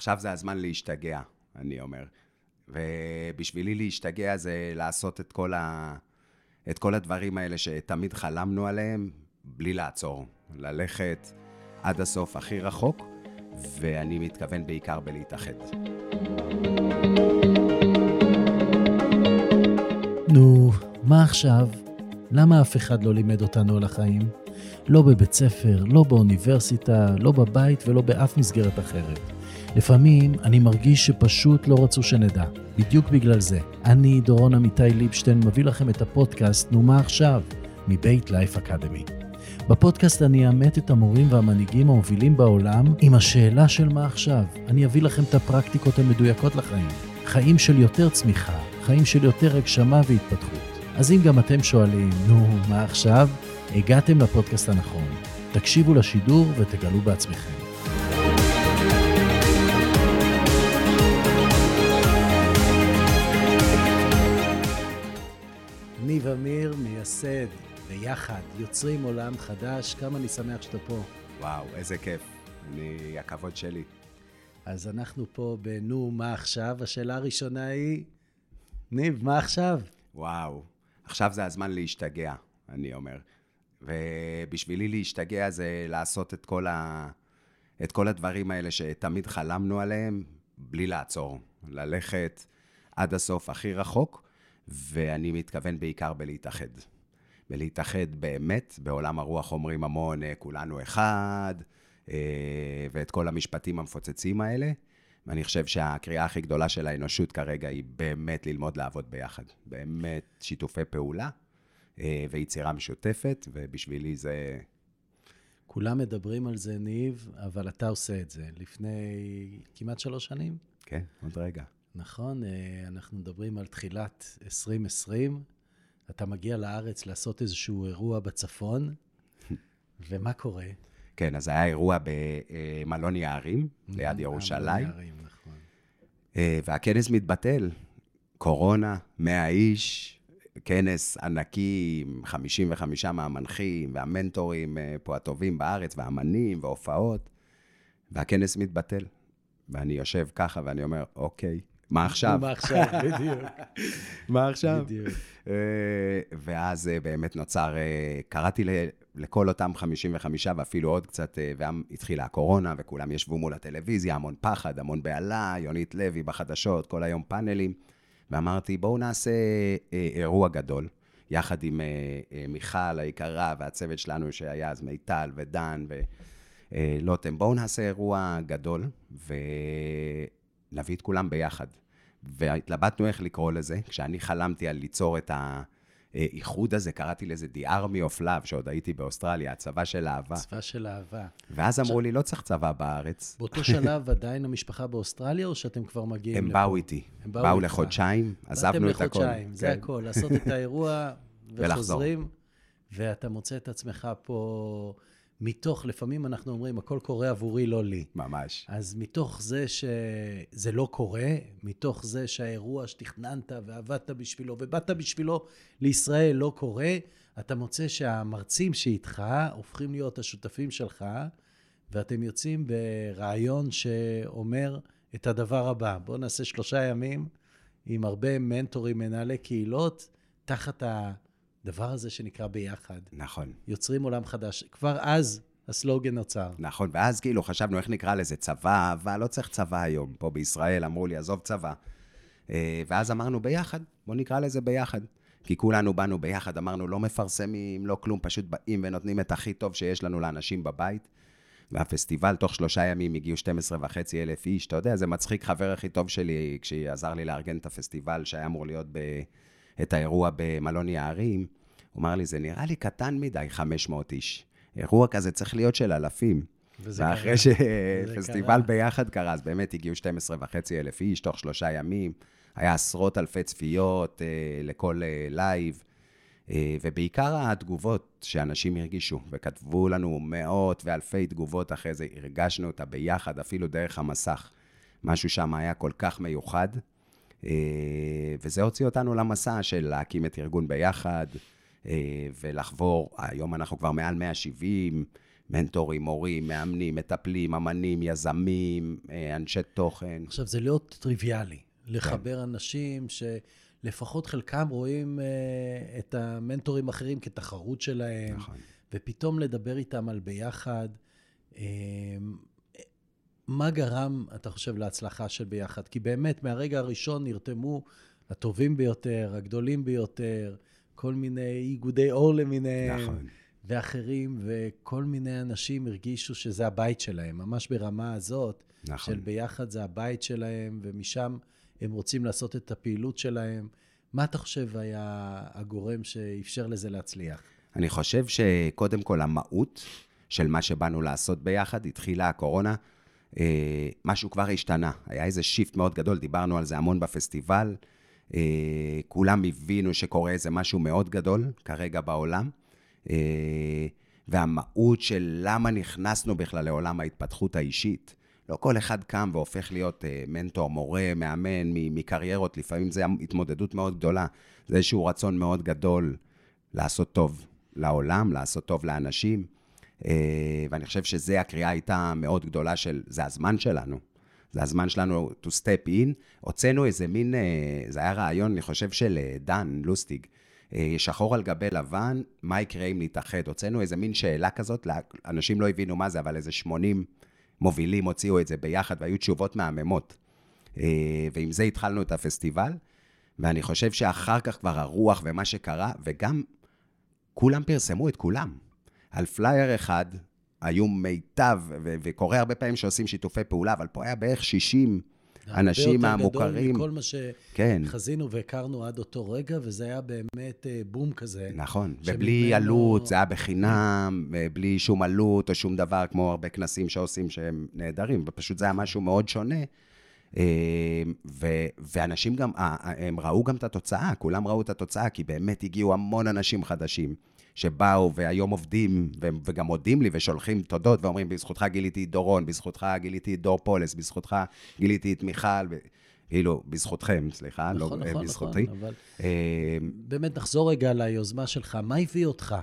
עכשיו זה הזמן להשתגע, אני אומר. ובשבילי להשתגע זה לעשות את כל, ה... את כל הדברים האלה שתמיד חלמנו עליהם, בלי לעצור. ללכת עד הסוף הכי רחוק, ואני מתכוון בעיקר בלהתאחד. נו, מה עכשיו? למה אף אחד לא לימד אותנו על החיים? לא בבית ספר, לא באוניברסיטה, לא בבית ולא באף מסגרת אחרת. לפעמים אני מרגיש שפשוט לא רצו שנדע. בדיוק בגלל זה. אני, דורון עמיתי ליבשטיין, מביא לכם את הפודקאסט "נו מה עכשיו?" מבית לייף אקדמי. בפודקאסט אני אאמת את המורים והמנהיגים המובילים בעולם עם השאלה של מה עכשיו. אני אביא לכם את הפרקטיקות המדויקות לחיים. חיים של יותר צמיחה, חיים של יותר הגשמה והתפתחות. אז אם גם אתם שואלים, נו, מה עכשיו? הגעתם לפודקאסט הנכון. תקשיבו לשידור ותגלו בעצמכם. ניב אמיר, מייסד, ביחד, יוצרים עולם חדש, כמה אני שמח שאתה פה. וואו, איזה כיף. אני, הכבוד שלי. אז אנחנו פה ב"נו, מה עכשיו?" השאלה הראשונה היא, ניב, מה עכשיו? וואו, עכשיו זה הזמן להשתגע, אני אומר. ובשבילי להשתגע זה לעשות את כל, ה... את כל הדברים האלה שתמיד חלמנו עליהם, בלי לעצור. ללכת עד הסוף הכי רחוק, ואני מתכוון בעיקר בלהתאחד. בלהתאחד באמת, בעולם הרוח אומרים המון, אה, כולנו אחד, אה, ואת כל המשפטים המפוצצים האלה. ואני חושב שהקריאה הכי גדולה של האנושות כרגע היא באמת ללמוד לעבוד ביחד. באמת שיתופי פעולה אה, ויצירה משותפת, ובשבילי זה... כולם מדברים על זה, ניב, אבל אתה עושה את זה. לפני כמעט שלוש שנים? כן, עוד רגע. נכון, אנחנו מדברים על תחילת 2020. אתה מגיע לארץ לעשות איזשהו אירוע בצפון, ומה קורה? כן, אז היה אירוע במלון יערים, ליד ירושלים. מלון יערים, נכון. והכנס מתבטל. קורונה, 100 איש, כנס ענקי עם 55 מהמנחים והמנטורים פה הטובים בארץ, והאמנים והופעות, והכנס מתבטל. ואני יושב ככה ואני אומר, אוקיי, מה עכשיו? מה עכשיו, בדיוק. מה עכשיו? בדיוק. ואז באמת נוצר, קראתי לכל אותם 55 ואפילו עוד קצת, והתחילה הקורונה, וכולם ישבו מול הטלוויזיה, המון פחד, המון בהלה, יונית לוי בחדשות, כל היום פאנלים, ואמרתי, בואו נעשה אירוע גדול, יחד עם מיכל היקרה והצוות שלנו שהיה אז מיטל ודן ולוטם, בואו נעשה אירוע גדול, ונביא את כולם ביחד. והתלבטנו איך לקרוא לזה. כשאני חלמתי על ליצור את האיחוד הזה, קראתי לזה The Army of Love, שעוד הייתי באוסטרליה, הצבא של אהבה. צבא של אהבה. ואז אמרו לי, לא צריך צבא בארץ. באותו שלב עדיין המשפחה באוסטרליה, או שאתם כבר מגיעים הם לפה? באו איתי. הם באו איתך. לחודשיים, עזבנו את באתם הכל. לחודשיים, זה כן. הכל. לעשות את האירוע ולחזור. וחוזרים, ואתה מוצא את עצמך פה מתוך, לפעמים אנחנו אומרים, הכל קורה עבורי, לא לי. ממש. אז מתוך זה שזה לא קורה, מתוך זה שהאירוע שתכננת ועבדת בשבילו ובאת בשבילו לישראל לא קורה, אתה מוצא שהמרצים שאיתך הופכים להיות השותפים שלך, ואתם יוצאים ברעיון שאומר את הדבר הבא. בואו נעשה שלושה ימים עם הרבה מנטורים, מנהלי קהילות, תחת הדבר הזה שנקרא ביחד. נכון. יוצרים עולם חדש. כבר אז הסלוגן נוצר. נכון, ואז כאילו חשבנו איך נקרא לזה צבא, אבל לא צריך צבא היום. פה בישראל אמרו לי, עזוב צבא. אה, ואז אמרנו ביחד, בוא נקרא לזה ביחד. כי כולנו באנו ביחד, אמרנו, לא מפרסמים, לא כלום, פשוט באים ונותנים את הכי טוב שיש לנו לאנשים בבית. והפסטיבל, תוך שלושה ימים הגיעו 12 וחצי אלף איש. אתה יודע, זה מצחיק, חבר הכי טוב שלי, כשעזר לי לארגן את הפסטיבל, שהיה אמור להיות ב... את האירוע במלון יערים, הוא אמר לי, זה נראה לי קטן מדי, 500 איש. אירוע כזה צריך להיות של אלפים. וזה ואחרי. שפסטיבל. ביחד קרה, אז באמת הגיעו 12 וחצי אלף איש תוך שלושה ימים. היה עשרות אלפי צפיות אה, לכל אה, live, אה, ובעיקר התגובות שאנשים הרגישו, וכתבו לנו מאות ואלפי תגובות אחרי זה, הרגשנו אותה ביחד, אפילו דרך המסך. משהו שם היה כל כך מיוחד, וזה הוציא אותנו למסע של להקים את ארגון ביחד, אה, ולחבור, היום אנחנו כבר מעל 170, מנטורים, מורים, מאמנים, מטפלים, אמנים, יזמים, אה, אנשי תוכן. עכשיו, זה לא טריוויאלי לחבר כן. אנשים שלפחות חלקם רואים אה, את המנטורים האחרים כתחרות שלהם, נכון. ופתאום לדבר איתם על ביחד. מה גרם, אתה חושב, להצלחה של ביחד? כי באמת, מהרגע הראשון נרתמו הטובים ביותר, הגדולים ביותר, כל מיני איגודי אור למיניהם. נכון. ואחרים, וכל מיני אנשים הרגישו שזה הבית שלהם, ממש ברמה הזאת, נכון. של ביחד זה הבית שלהם, ומשם הם רוצים לעשות את הפעילות שלהם. מה אתה חושב היה הגורם שאפשר לזה להצליח? אני חושב שקודם כל המהות של מה שבאנו לעשות ביחד, התחילה הקורונה, משהו כבר השתנה. היה איזה שיפט מאוד גדול, דיברנו על זה המון בפסטיבל. אה, כולם הבינו שקורה איזה משהו מאוד גדול כרגע בעולם. אה, והמהות של למה נכנסנו בכלל לעולם ההתפתחות האישית. לא כל אחד קם והופך להיות אה, מנטור, מורה, מאמן מקריירות, לפעמים זו התמודדות מאוד גדולה. זה איזשהו רצון מאוד גדול לעשות טוב לעולם, לעשות טוב לאנשים. אה, ואני חושב שזו הקריאה הייתה מאוד גדולה של, זה הזמן שלנו. זה הזמן שלנו to step in. הוצאנו איזה מין, זה היה רעיון, אני חושב, של דן לוסטיג. אה, שחור על גבי לבן, מה יקרה אם נתאחד? הוצאנו איזה מין שאלה כזאת, אנשים לא הבינו מה זה, אבל איזה 80 מובילים הוציאו את זה ביחד, והיו תשובות מהממות. אה, ועם זה התחלנו את הפסטיבל, ואני חושב שאחר כך כבר הרוח ומה שקרה, וגם כולם פרסמו את כולם. על פלייר אחד היו מיטב, וקורה הרבה פעמים שעושים שיתופי פעולה, אבל פה היה בערך 60 האנשים המוכרים. הרבה יותר גדול מכל מה שחזינו כן. והכרנו עד אותו רגע, וזה היה באמת אה, בום כזה. נכון, ובלי עלות, זה היה בחינם, בלי שום עלות או שום דבר, כמו הרבה כנסים שעושים שהם נהדרים, ופשוט זה היה משהו מאוד שונה. אה, ו- ואנשים גם, אה, הם ראו גם את התוצאה, כולם ראו את התוצאה, כי באמת הגיעו המון אנשים חדשים. שבאו והיום עובדים, וגם מודים לי ושולחים תודות ואומרים, בזכותך גיליתי את דורון, בזכותך גיליתי את דור פולס, בזכותך גיליתי את מיכל, כאילו, בזכותכם, סליחה, לא נכון, לא נכון, בזכותי. נכון, אבל אה, באמת נחזור רגע ליוזמה שלך. מה הביא אותך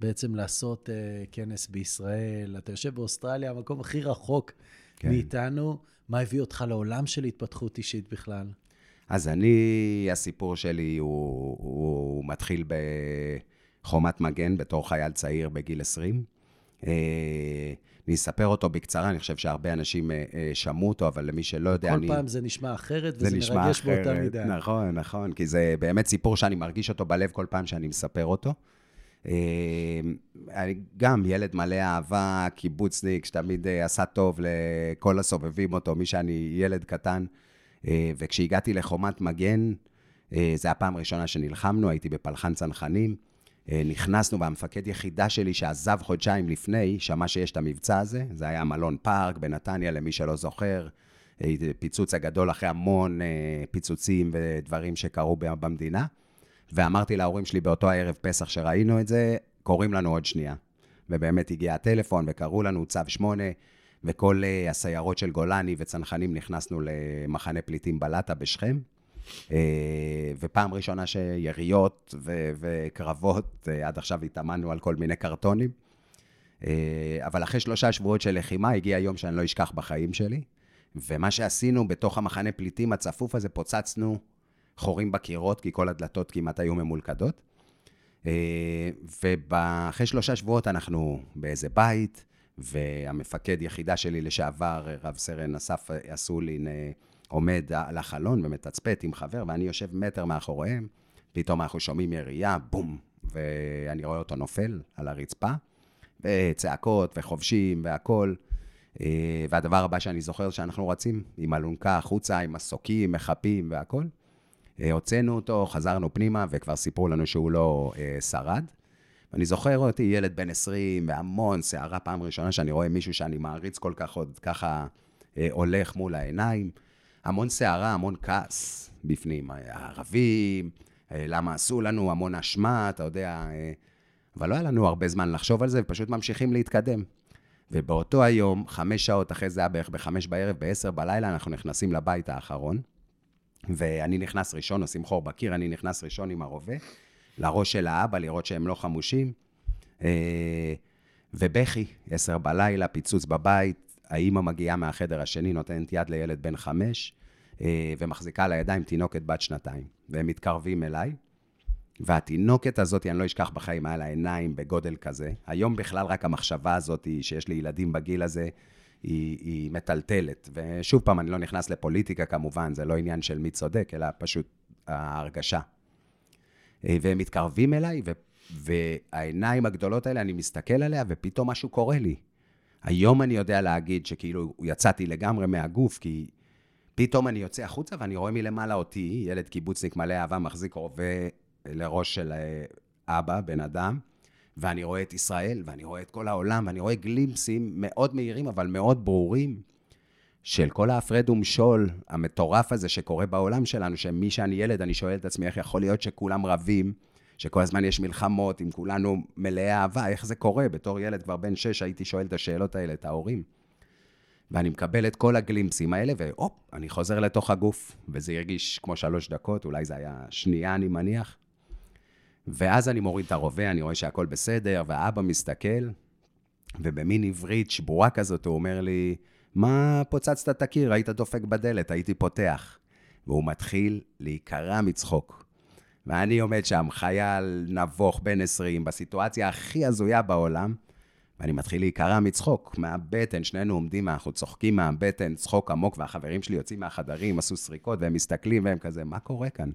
בעצם לעשות uh, כנס בישראל? אתה יושב באוסטרליה, המקום הכי רחוק כן. מאיתנו. מה הביא אותך לעולם של התפתחות אישית בכלל? אז אני, הסיפור שלי הוא, הוא מתחיל ב... חומת מגן בתור חייל צעיר בגיל 20. אה, אני אספר אותו בקצרה, אני חושב שהרבה אנשים אה, אה, שמעו אותו, אבל למי שלא יודע, כל אני... כל פעם זה נשמע אחרת, וזה נשמע מרגש אחרת, באותה מידה. נכון, נכון, כי זה באמת סיפור שאני מרגיש אותו בלב כל פעם שאני מספר אותו. אני גם ילד מלא אהבה, קיבוצניק, שתמיד עשה טוב לכל הסובבים אותו, מי שאני ילד קטן. וכשהגעתי לחומת מגן, זו הפעם הראשונה שנלחמנו, הייתי בפלחן צנחנים. אה, נכנסנו, והמפקד יחידה שלי שעזב חודשיים לפני, שמע שיש את המבצע הזה, זה היה מלון פארק בנתניה, למי שלא זוכר, אה, פיצוץ הגדול אחרי המון אה, פיצוצים ודברים שקרו במדינה. ואמרתי להורים שלי באותו הערב פסח שראינו את זה, קוראים לנו עוד שנייה. ובאמת הגיע הטלפון וקראו לנו צו 8, וכל הסיירות של גולני וצנחנים נכנסנו למחנה פליטים בלטה בשכם. אה, ופעם ראשונה שיריות ו- וקרבות, אה, עד עכשיו התאמנו על כל מיני קרטונים. אה, אבל אחרי שלושה שבועות של לחימה, הגיע יום שאני לא אשכח בחיים שלי. ומה שעשינו בתוך המחנה פליטים הצפוף הזה, פוצצנו חורים בקירות, כי כל הדלתות כמעט היו ממולכדות. ואחרי שלושה שבועות אנחנו באיזה בית, והמפקד יחידה שלי לשעבר, רב סרן אסף אסולין, עומד על החלון ומתצפת עם חבר, ואני יושב מטר מאחוריהם, פתאום אנחנו שומעים ירייה, בום, ואני רואה אותו נופל על הרצפה, וצעקות וחובשים והכול. אה, והדבר הבא שאני זוכר שאנחנו רצים עם אלונקה החוצה, עם מסוקים, מחפים והכול. אה, הוצאנו אותו, חזרנו פנימה, וכבר סיפרו לנו שהוא לא אה, שרד. ואני זוכר אותי, ילד בן 20, והמון שערה, פעם ראשונה שאני רואה מישהו שאני מעריץ כל כך עוד ככה הולך מול העיניים. המון סערה, המון כעס בפנים. הערבים, אה, למה עשו לנו, המון אשמה, אתה יודע. אה, אבל לא היה לנו הרבה זמן לחשוב על זה, ופשוט ממשיכים להתקדם. ובאותו היום, חמש שעות אחרי זה היה בערך בחמש בערב, בעשר בלילה, אנחנו נכנסים לבית האחרון, ואני נכנס ראשון, עושים חור בקיר, אני נכנס ראשון עם הרובה, לראש של האבא, לראות שהם לא חמושים. אה, ובכי, עשר בלילה, פיצוץ בבית, האימא מגיעה מהחדר השני, נותנת יד לילד בן חמש, אה, ומחזיקה על הידיים תינוקת בת שנתיים. והם מתקרבים אליי, והתינוקת הזאת, אני לא אשכח בחיים, היה לה עיניים בגודל כזה. היום בכלל רק המחשבה הזאת, שיש לי ילדים בגיל הזה, היא, היא מטלטלת. ושוב פעם, אני לא נכנס לפוליטיקה כמובן, זה לא עניין של מי צודק, אלא פשוט ההרגשה. אה, והם מתקרבים אליי, ו, והעיניים הגדולות האלה, אני מסתכל עליה, ופתאום משהו קורה לי. היום אני יודע להגיד שכאילו יצאתי לגמרי מהגוף, כי פתאום אני יוצא החוצה ואני רואה מלמעלה אותי, ילד קיבוצניק מלא אהבה, מחזיק רובה לראש של אה, אבא, בן אדם, ואני רואה את ישראל, ואני רואה את כל העולם, ואני רואה גלימפסים מאוד מהירים, אבל מאוד ברורים, של כל ההפרד ומשול המטורף הזה שקורה בעולם שלנו, שמי שאני ילד, אני שואל את עצמי, איך יכול להיות שכולם רבים, שכל הזמן יש מלחמות, אם כולנו מלאי אהבה, איך זה קורה? בתור ילד כבר בן שש הייתי שואל את השאלות האלה, את ההורים. ואני מקבל את כל הגלימפסים האלה, והופ, אני חוזר לתוך הגוף, וזה הרגיש כמו שלוש דקות, אולי זה היה שנייה, אני מניח. ואז אני מוריד את הרובה, אני רואה שהכל בסדר, והאבא מסתכל, ובמין עברית שבורה כזאת, הוא אומר לי, מה פוצצת את הקיר? היית דופק בדלת, הייתי פותח. והוא מתחיל להיקרע מצחוק. ואני עומד שם, חייל נבוך בן 20, בסיטואציה הכי הזויה בעולם, ואני מתחיל להיקרע מצחוק, מהבטן, שנינו עומדים, אנחנו צוחקים מהבטן, צחוק עמוק, והחברים שלי יוצאים מהחדרים, עשו סריקות, והם מסתכלים, והם כזה, מה קורה כאן?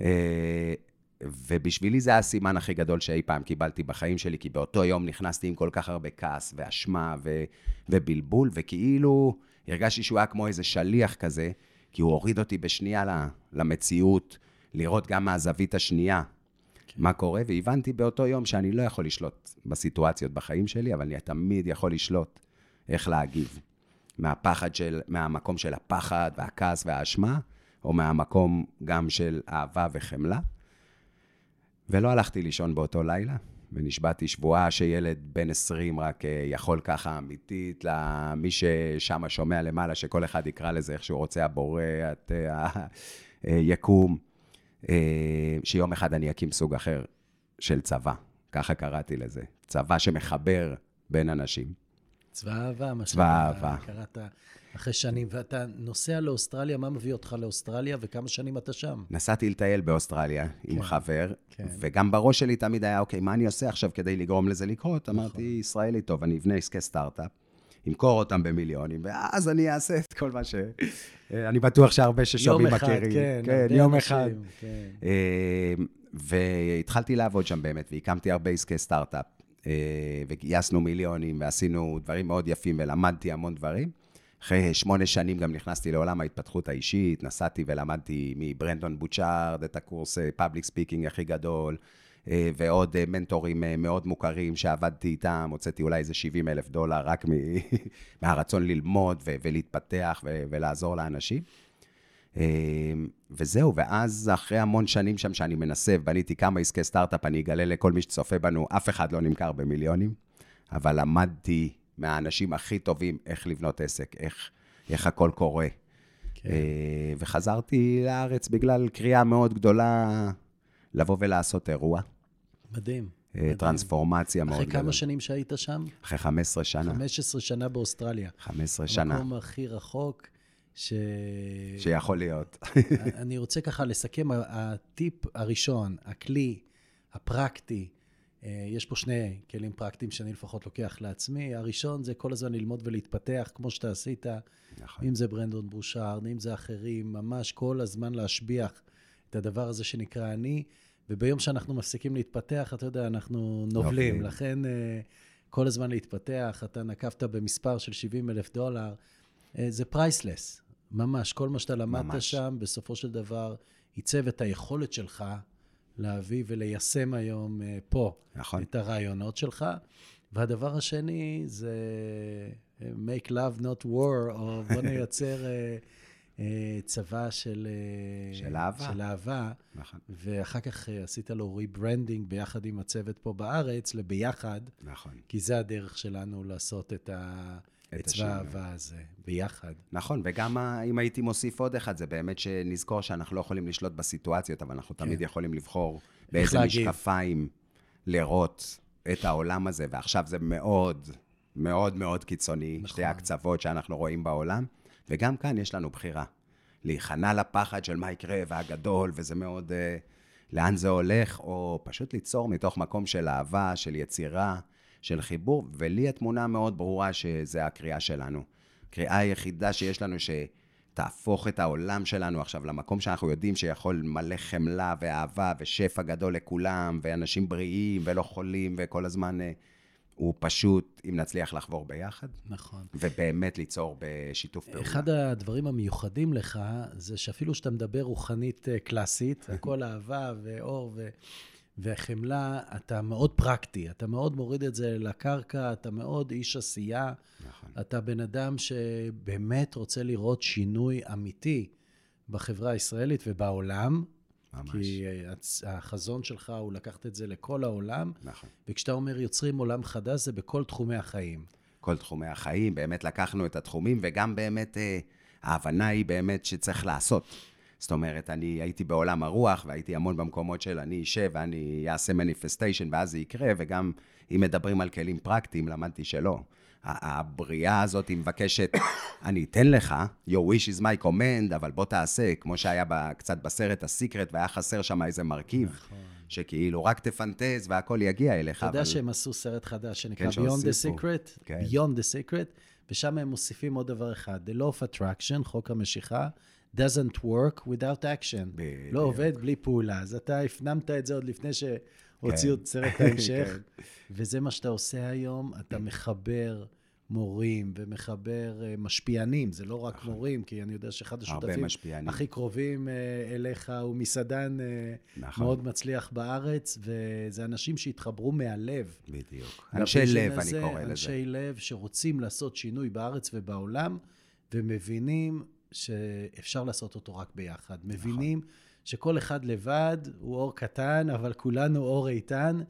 אה, ובשבילי זה הסימן הכי גדול שאי פעם קיבלתי בחיים שלי, כי באותו יום נכנסתי עם כל כך הרבה כעס ואשמה ו- ובלבול, וכאילו הרגשתי שהוא היה כמו איזה שליח כזה, כי הוא הוריד אותי בשנייה למציאות, לראות גם מהזווית השנייה כן. מה קורה, והבנתי באותו יום שאני לא יכול לשלוט בסיטואציות בחיים שלי, אבל אני תמיד יכול לשלוט איך להגיב. מהפחד של, מהמקום של הפחד והכעס והאשמה, או מהמקום גם של אהבה וחמלה. ולא הלכתי לישון באותו לילה, ונשבעתי שבועה שילד בן 20 רק אה, יכול ככה אמיתית, למי ששם שומע למעלה, שכל אחד יקרא לזה איך שהוא רוצה, הבורא, את, היקום, אה, שיום אחד אני אקים סוג אחר של צבא, ככה קראתי לזה. צבא שמחבר בין אנשים. צבא אהבה, מה אהבה. קראת אחרי שנים, ואתה נוסע לאוסטרליה, מה מביא אותך לאוסטרליה וכמה שנים אתה שם? נסעתי לטייל באוסטרליה כן, עם חבר, כן. וגם בראש שלי תמיד היה, אוקיי, מה אני עושה עכשיו כדי לגרום לזה לקרות? נכון. אמרתי, ישראלי טוב, אני אבנה עסקי סטארט-אפ. אמכור אותם במיליונים, ואז אני אעשה את כל מה ש... אני בטוח שהרבה ששומעים מכירים. יום אחד, כן. כן, יום אחד. כן. אה, והתחלתי לעבוד שם באמת, והקמתי הרבה עסקי סטארט-אפ, אה, וגייסנו מיליונים, ועשינו דברים מאוד יפים, ולמדתי המון דברים. אחרי שמונה שנים גם נכנסתי לעולם ההתפתחות האישית, נסעתי ולמדתי מברנדון בושארד את הקורס public אה, speaking הכי גדול, אה, ועוד אה, מנטורים מאוד מוכרים שעבדתי איתם, הוצאתי אולי איזה 70 אלף דולר רק מהרצון ללמוד ולהתפתח ולעזור לאנשים. וזהו, ואז אחרי המון שנים שם שאני מנסה, בניתי כמה עסקי סטארט-אפ, אני אגלה לכל מי שצופה בנו, אף אחד לא נמכר במיליונים, אבל למדתי מהאנשים הכי טובים איך לבנות עסק, איך, איך הכל קורה. כן. אה, וחזרתי לארץ בגלל קריאה מאוד גדולה לבוא ולעשות אירוע. מדהים. אה, מדהים. טרנספורמציה מאוד גדולה. אחרי כמה שנים שהיית שם? אחרי 15 שנה. 15 שנה באוסטרליה. 15 שנה. המקום הכי רחוק. ש... שיכול להיות. אני רוצה ככה לסכם, הטיפ הראשון, הכלי הפרקטי, אה, יש פה שני כלים פרקטיים שאני לפחות לוקח לעצמי. הראשון זה כל הזמן ללמוד ולהתפתח, כמו שאתה עשית. נכון. אם זה ברנדון בושארד, אם זה אחרים, ממש כל הזמן להשביח את הדבר הזה שנקרא אני. וביום שאנחנו מפסיקים להתפתח, אתה יודע, אנחנו נובלים. לכן, אה, כל הזמן להתפתח, אתה נקבת במספר של 70 אלף דולר, אה, זה priceless. ממש, כל מה שאתה למדת ממש. שם, בסופו של דבר, עיצב את היכולת שלך להביא וליישם היום אה, פה נכון. את הרעיונות שלך. והדבר השני זה make love not war, או בוא נייצר צבא של, של אהבה. של אהבה. נכון. ואחר כך עשית לו rebranding ביחד עם הצוות פה בארץ, לביחד. נכון. כי זה הדרך שלנו לעשות את ה... את צבא האהבה הזה, ביחד. נכון, וגם אם הייתי מוסיף עוד אחד, זה באמת שנזכור שאנחנו לא יכולים לשלוט בסיטואציות, אבל אנחנו כן. תמיד יכולים לבחור באיזה משקפיים לראות את העולם הזה, ועכשיו זה מאוד, מאוד מאוד קיצוני, נכון. שתי הקצוות שאנחנו רואים בעולם, וגם כאן יש לנו בחירה. להיכנע לפחד של מה יקרה, והגדול, וזה מאוד... אה, לאן זה הולך, או פשוט ליצור מתוך מקום של אהבה, של יצירה, של חיבור, ולי התמונה מאוד ברורה שזה הקריאה שלנו. הקריאה היחידה שיש לנו שתהפוך את העולם שלנו עכשיו למקום שאנחנו יודעים שיכול מלא חמלה ואהבה ושפע גדול לכולם, ואנשים בריאים ולא חולים, וכל הזמן אה, הוא פשוט, אם נצליח לחבור ביחד, נכון. ובאמת ליצור בשיתוף פעולה. אחד הדברים המיוחדים לך, זה שאפילו שאתה מדבר רוחנית אה, קלאסית, הכל אהבה ואור ו... וחמלה, אתה מאוד פרקטי, אתה מאוד מוריד את זה לקרקע, אתה מאוד איש עשייה, נכון. אתה בן אדם שבאמת רוצה לראות שינוי אמיתי בחברה הישראלית ובעולם, ממש. כי החזון שלך הוא לקחת את זה לכל העולם, נכון. וכשאתה אומר יוצרים עולם חדש, זה בכל תחומי החיים. כל תחומי החיים, באמת לקחנו את התחומים, וגם באמת אה, ההבנה היא באמת שצריך לעשות. זאת אומרת, אני הייתי בעולם הרוח, והייתי המון במקומות של אני אשב ואני אעשה מניפסטיישן, ואז זה יקרה, וגם אם מדברים על כלים פרקטיים, למדתי שלא. הבריאה הזאת היא מבקשת, אני אתן לך, your wish is my command, אבל בוא תעשה, כמו שהיה ב- קצת בסרט הסיקרט, והיה חסר שם איזה מרכיב, נכון. שכאילו רק תפנטז והכל יגיע אליך. אתה יודע אבל- שהם עשו סרט חדש שנקרא כן, Beyond the. Secret? כן. Beyond the Secret, ושם הם מוסיפים עוד דבר אחד, The Law of Attraction, חוק המשיכה, doesn't work without action. בדיוק. לא עובד בלי פעולה. אז אתה הפנמת את זה עוד לפני שהוציאו כן. את סרט ההמשך, כן. וזה מה שאתה עושה היום, אתה מחבר מורים ומחבר אה, משפיענים, זה לא רק מורים, כי אני יודע שאחד נכון. השותפים. הכי קרובים אה, אליך הוא מסעדן אה, נכון. מאוד מצליח בארץ, וזה אנשים שהתחברו מהלב. בדיוק. אנשי לב, אני הזה, קורא לזה. אנשי לב שרוצים לעשות שינוי בארץ ובעולם, ומבינים שאפשר לעשות אותו רק ביחד. נכון. מבינים שכל אחד לבד הוא אור קטן, אבל כולנו אור איתן,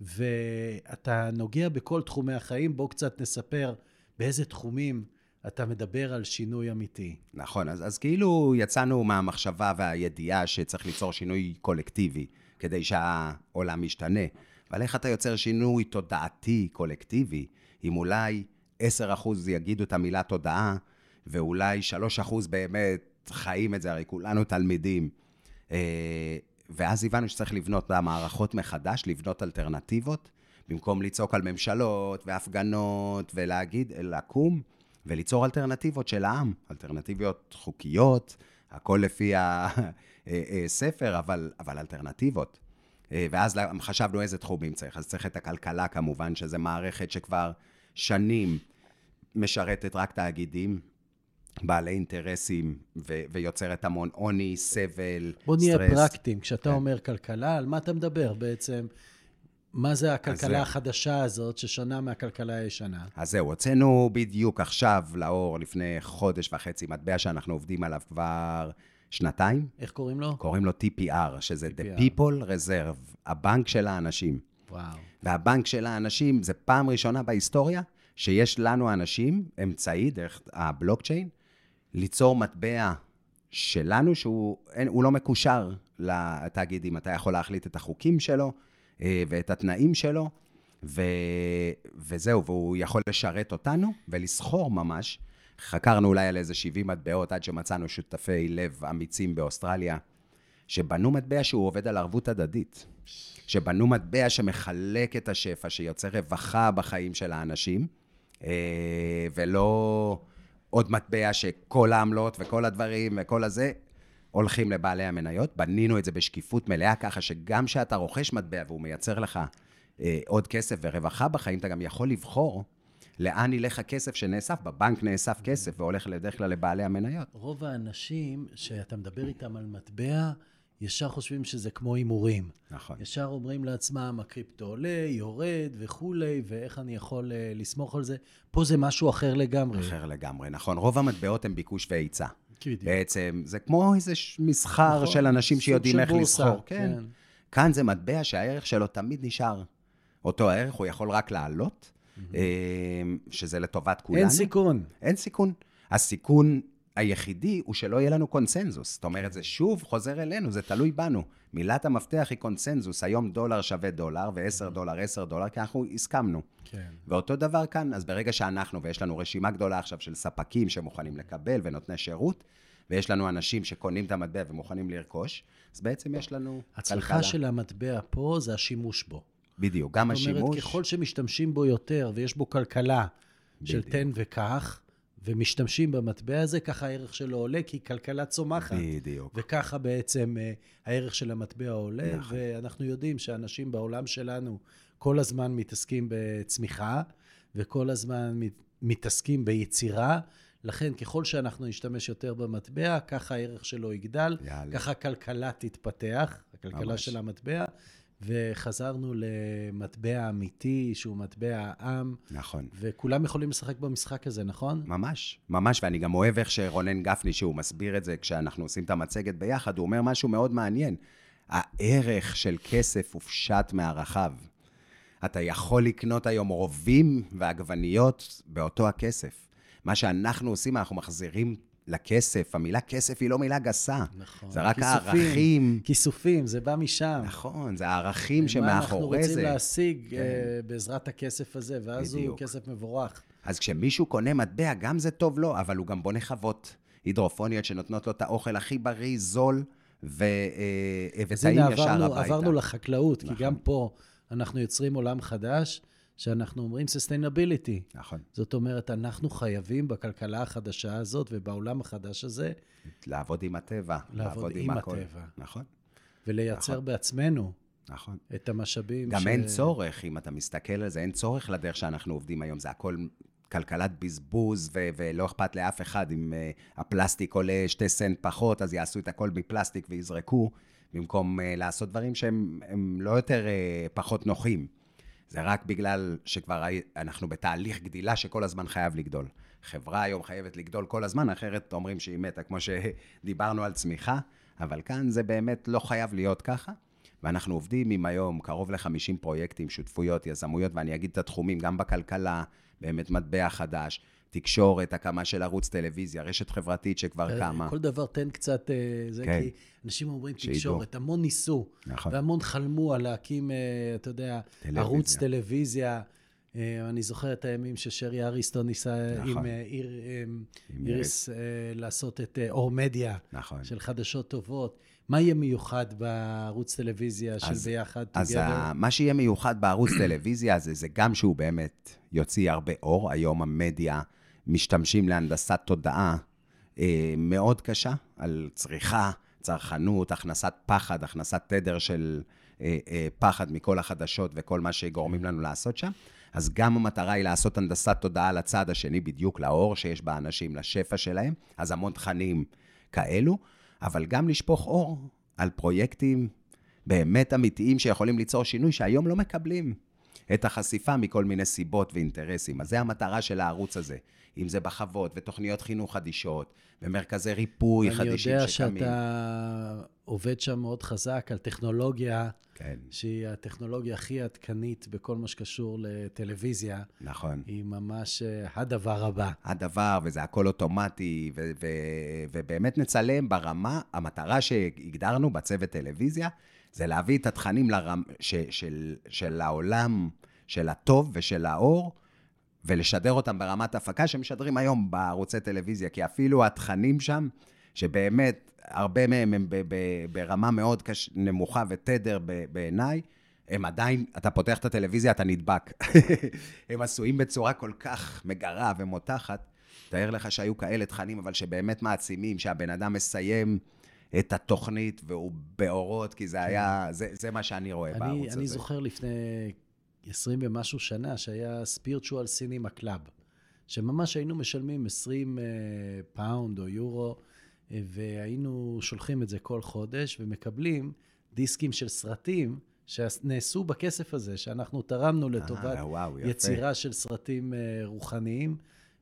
ואתה נוגע בכל תחומי החיים. בואו קצת נספר באיזה תחומים אתה מדבר על שינוי אמיתי. נכון, אז, אז כאילו יצאנו מהמחשבה והידיעה שצריך ליצור שינוי קולקטיבי כדי שהעולם ישתנה. אבל איך אתה יוצר שינוי תודעתי קולקטיבי, אם אולי 10% יגידו את המילה תודעה, ואולי 3% באמת חיים את זה, הרי כולנו תלמידים. אה, ואז הבנו שצריך לבנות את מחדש, לבנות אלטרנטיבות, במקום לצעוק על ממשלות והפגנות ולהגיד, לקום וליצור אלטרנטיבות של העם, אלטרנטיביות חוקיות, הכל לפי הספר, אבל, אבל אלטרנטיבות. אה, ואז חשבנו איזה תחומים צריך. אז צריך את הכלכלה כמובן, שזו מערכת שכבר שנים משרתת רק תאגידים, בעלי אינטרסים, ו- ויוצרת המון עוני, סבל, בוא נהיה סטרס. פרקטיים. כשאתה כן. אומר כלכלה, על מה אתה מדבר בעצם? מה זה הכלכלה זהו. החדשה הזאת, ששונה מהכלכלה הישנה? אז זהו, הוצאנו בדיוק עכשיו לאור, לפני חודש וחצי, מטבע שאנחנו עובדים עליו כבר שנתיים, איך קוראים לו? קוראים לו TPR, שזה TPR. The People Reserve, הבנק של האנשים. וואו. והבנק של האנשים, זה פעם ראשונה בהיסטוריה שיש לנו האנשים אמצעי, דרך הבלוקצ'יין, ליצור מטבע שלנו, שהוא אין, לא מקושר לתאגידים. אתה יכול להחליט את החוקים שלו אה, ואת התנאים שלו, ו, וזהו, והוא יכול לשרת אותנו ולסחור ממש. חקרנו אולי על איזה 70 מטבעות עד שמצאנו שותפי לב אמיצים באוסטרליה, שבנו מטבע שהוא עובד על ערבות הדדית. שבנו מטבע שמחלק את השפע, שיוצר רווחה בחיים של האנשים, אה, ולא עוד מטבע שכל העמלות וכל הדברים וכל הזה הולכים לבעלי המניות. בנינו את זה בשקיפות מלאה, ככה שגם כשאתה רוכש מטבע והוא מייצר לך אה, עוד כסף ורווחה בחיים, אתה גם יכול לבחור לאן ילך הכסף שנאסף. בבנק נאסף כסף והולך בדרך כלל לבעלי המניות. רוב האנשים שאתה מדבר איתם על מטבע, ישר חושבים שזה כמו הימורים. נכון. ישר אומרים לעצמם, הקריפטו עולה, יורד וכולי, ואיך אני יכול אה, לסמוך על זה. פה זה משהו אחר לגמרי. אחר לגמרי, נכון. רוב המטבעות הם ביקוש והיצע. בדיוק. בעצם, זה כמו איזה מסחר נכון, של אנשים שיודעים איך לסחור. כן. כן. כאן זה מטבע שהערך שלו תמיד נשאר. אותו הערך, הוא יכול רק לעלות, אה, שזה לטובת כולנו. אין סיכון. אין סיכון. הסיכון היחידי הוא שלא יהיה לנו קונצנזוס. זאת אומרת, זה שוב חוזר אלינו, זה תלוי בנו. מילת המפתח היא קונצנזוס, היום דולר שווה דולר, ו-10 דולר, 10 דולר, כי אנחנו הסכמנו. כן. ואותו דבר כאן, אז ברגע שאנחנו, ויש לנו רשימה גדולה עכשיו של ספקים שמוכנים לקבל ונותני שירות, ויש לנו אנשים שקונים את המטבע ומוכנים לרכוש, אז בעצם יש לנו הצלחה של המטבע פה זה השימוש בו. בדיוק, גם זאת אומרת, השימוש, ככל שמשתמשים בו יותר, ויש בו כלכלה של בדיוק. תן וקח, ומשתמשים במטבע הזה, ככה הערך שלו עולה, כי כלכלה צומחת. בדיוק. וככה בעצם אה, הערך של המטבע עולה, נכון. ואנחנו יודעים שאנשים בעולם שלנו כל הזמן מתעסקים בצמיחה, וכל הזמן מת- מתעסקים ביצירה. לכן, ככל שאנחנו נשתמש יותר במטבע, ככה הערך שלו יגדל, יאללה. ככה הכלכלה תתפתח, הכלכלה ממש. של המטבע, וחזרנו למטבע אמיתי, שהוא מטבע העם, נכון. וכולם יכולים לשחק במשחק הזה, נכון? ממש, ממש, ואני גם אוהב איך שרונן גפני, שהוא מסביר את זה כשאנחנו עושים את המצגת ביחד, הוא אומר משהו מאוד מעניין. הערך של כסף הופשט מהרחב. אתה יכול לקנות היום רובים ועגבניות באותו הכסף. מה שאנחנו עושים, אנחנו מחזירים לכסף. המילה כסף היא לא מילה גסה. נכון. זה רק כיסופים. הערכים. כיסופים, זה בא משם. נכון, זה הערכים מה אנחנו שמאחורי רוצים זה. להשיג כן. אה, בעזרת הכסף הזה, ואז הוא בדיוק. כסף מבורך. אז כשמישהו קונה מטבע, גם זה טוב לו, אבל הוא גם בונה חוות הידרופוניות שנותנות לו את האוכל הכי בריא, זול ו- אה, אז וטעים הנה, ישר הביתה. עברנו לחקלאות, כי נכון. גם פה אנחנו יוצרים עולם חדש, שאנחנו אומרים sustainability. נכון. זאת אומרת, אנחנו חייבים בכלכלה החדשה הזאת ובעולם החדש הזה, לעבוד עם הטבע. לעבוד עם הכל. הטבע. נכון, ולייצר נכון. בעצמנו נכון. את המשאבים גם אין צורך, אם אתה מסתכל על זה, אין צורך לדרך שאנחנו עובדים היום. זה הכל כלכלת בזבוז, ו- ולא אכפת לאף אחד אם uh, הפלסטיק עולה שתי סנט פחות, אז יעשו את הכל מפלסטיק ויזרקו, במקום uh, לעשות דברים שהם הם לא יותר uh, פחות נוחים. זה רק בגלל שכבר אנחנו בתהליך גדילה שכל הזמן חייב לגדול. חברה היום חייבת לגדול כל הזמן, אחרת אומרים שהיא מתה, כמו שדיברנו על צמיחה, אבל כאן זה באמת לא חייב להיות ככה. ואנחנו עובדים עם היום קרוב ל-50 פרויקטים, שותפויות, יזמויות, ואני אגיד את התחומים, גם בכלכלה, באמת מטבע חדש, תקשורת, הקמה של ערוץ טלוויזיה, רשת חברתית שכבר קמה. אה, כל דבר תן קצת, אה, זה כן. כי אנשים אומרים שידעו. תקשורת, המון ניסו, נכון. והמון חלמו על להקים, אה, אתה יודע, טלוויזיה. ערוץ טלוויזיה. אני זוכר את הימים ששרי אריסטון ניסה נכון. עם איר- עם איריס אה, לעשות את אור מדיה נכון. של חדשות טובות. מה יהיה מיוחד בערוץ טלוויזיה של אז- ביחד, אז? ה- מה שיהיה מיוחד בערוץ טלוויזיה הזה, זה גם שהוא באמת יוציא הרבה אור. היום המדיה משתמשים להנדסת תודעה אה, מאוד קשה, על צריכה, צרכנות, הכנסת פחד, הכנסת תדר של אה, אה, פחד מכל החדשות וכל מה שגורמים לנו לעשות שם. אז גם המטרה היא לעשות הנדסת תודעה לצד השני, בדיוק לאור שיש באנשים, לשפע שלהם, אז המון תכנים כאלו, אבל גם לשפוך אור על פרויקטים באמת אמיתיים שיכולים ליצור שינוי שהיום לא מקבלים את החשיפה מכל מיני סיבות ואינטרסים. אז זה המטרה של הערוץ הזה. אם זה בחוות ותוכניות חינוך חדישות, ומרכזי ריפוי חדישים אני יודע שקמים. שאתה עובד שם מאוד חזק על טכנולוגיה, כן, שהיא הטכנולוגיה הכי עדכנית בכל מה שקשור לטלוויזיה. נכון. היא ממש אה, הדבר הבא. הדבר, וזה הכל אוטומטי, ו- ו- ובאמת נצלם ברמה, המטרה שהגדרנו בצוות טלוויזיה, זה להביא את התכנים לרמ, ש- של, של העולם, של הטוב ושל האור, ולשדר אותם ברמת הפקה שמשדרים היום בערוצי טלוויזיה, כי אפילו התכנים שם, שבאמת, הרבה מהם הם ב- ב- ברמה מאוד קש... נמוכה ותדר ב- בעיניי, הם עדיין, אתה פותח את הטלוויזיה, אתה נדבק. הם עשויים בצורה כל כך מגרה ומותחת. תאר לך שהיו כאלה תכנים, אבל שבאמת מעצימים, שהבן אדם מסיים את התוכנית והוא באורות, כי זה היה, זה, זה מה שאני רואה אני, בערוץ הזה. אני זוכר לפני 20 ומשהו שנה, שהיה Spiritual Cinema Club, שממש היינו משלמים 20 אה, פאונד או יורו, אה, והיינו שולחים את זה כל חודש, ומקבלים דיסקים של סרטים שנעשו בכסף הזה, שאנחנו תרמנו לטובת אה, וואו. יצירה של סרטים אה, רוחניים.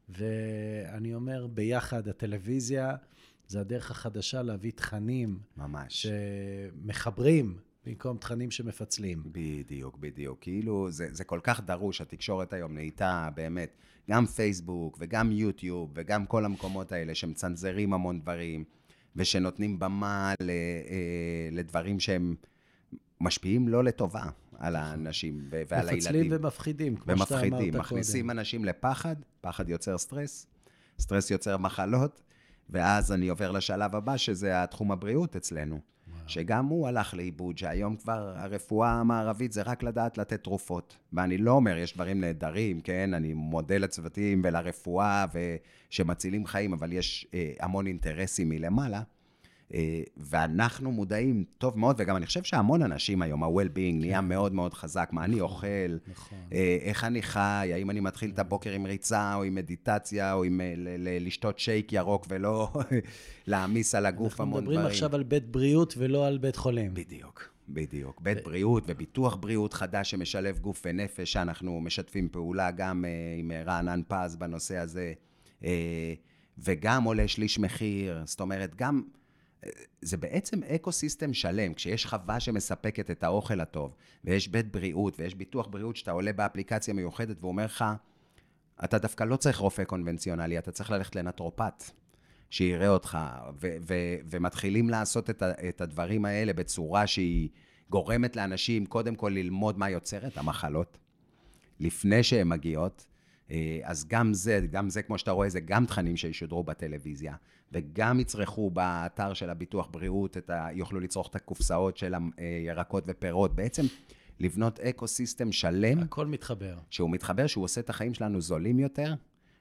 ואני אומר, ביחד, הטלוויזיה זה הדרך החדשה להביא תכנים ממש. שמחברים במקום תכנים שמפצלים. בדיוק, בדיוק. כאילו, זה, זה כל כך דרוש, התקשורת היום נהייתה באמת, גם פייסבוק וגם יוטיוב וגם כל המקומות האלה שמצנזרים המון דברים, ושנותנים במה ל, אה, לדברים שהם משפיעים לא לטובה על האנשים ו- ועל הילדים. מפצלים ומפחידים, כמו שאתה אמרת ומפחידים, קודם. מכניסים אנשים לפחד, פחד יוצר סטרס, סטרס יוצר מחלות, ואז אני עובר לשלב הבא, שזה התחום הבריאות אצלנו. שגם הוא הלך לאיבוד, שהיום כבר הרפואה המערבית זה רק לדעת לתת תרופות. ואני לא אומר, יש דברים נהדרים, כן? אני מודה לצוותים ולרפואה ו... שמצילים חיים, אבל יש אה, המון אינטרסים מלמעלה. אה, ואנחנו מודעים טוב מאוד, וגם אני חושב שהמון אנשים היום, ה-well-being נהיה מאוד מאוד חזק, מה אני אוכל, נכון. אה, איך אני חי, האם אני מתחיל את הבוקר עם ריצה, או עם מדיטציה, או עם אה, לשתות שייק ירוק, ולא להעמיס על הגוף אנחנו המון מדברים דברים. עכשיו על בית בריאות ולא על בית חולים. בדיוק, בדיוק. בית בריאות וביטוח בריאות חדש שמשלב גוף ונפש, שאנחנו משתפים פעולה גם עם רענן פז בנושא הזה, וגם עולה שליש מחיר, זאת אומרת, גם... זה בעצם eco-system שלם, כשיש חווה שמספקת את האוכל הטוב, ויש בית בריאות, ויש ביטוח בריאות שאתה עולה באפליקציה מיוחדת והוא אומר לך, אתה דווקא לא צריך רופא קונבנציונלי, אתה צריך ללכת לנטורופת, שיראה אותך, ומתחילים לעשות את, את הדברים האלה בצורה שהיא גורמת לאנשים קודם כל ללמוד מה יוצר את המחלות, לפני שהן מגיעות. אה, אז גם זה, גם זה, כמו שאתה רואה, זה גם תכנים שישודרו בטלוויזיה, וגם יצרכו באתר של הביטוח בריאות, ה... יוכלו לצרוך את הקופסאות של הירקות ופירות. בעצם לבנות אקו-סיסטם שלם. הכל מתחבר. שהוא מתחבר, שהוא עושה את החיים שלנו זולים יותר,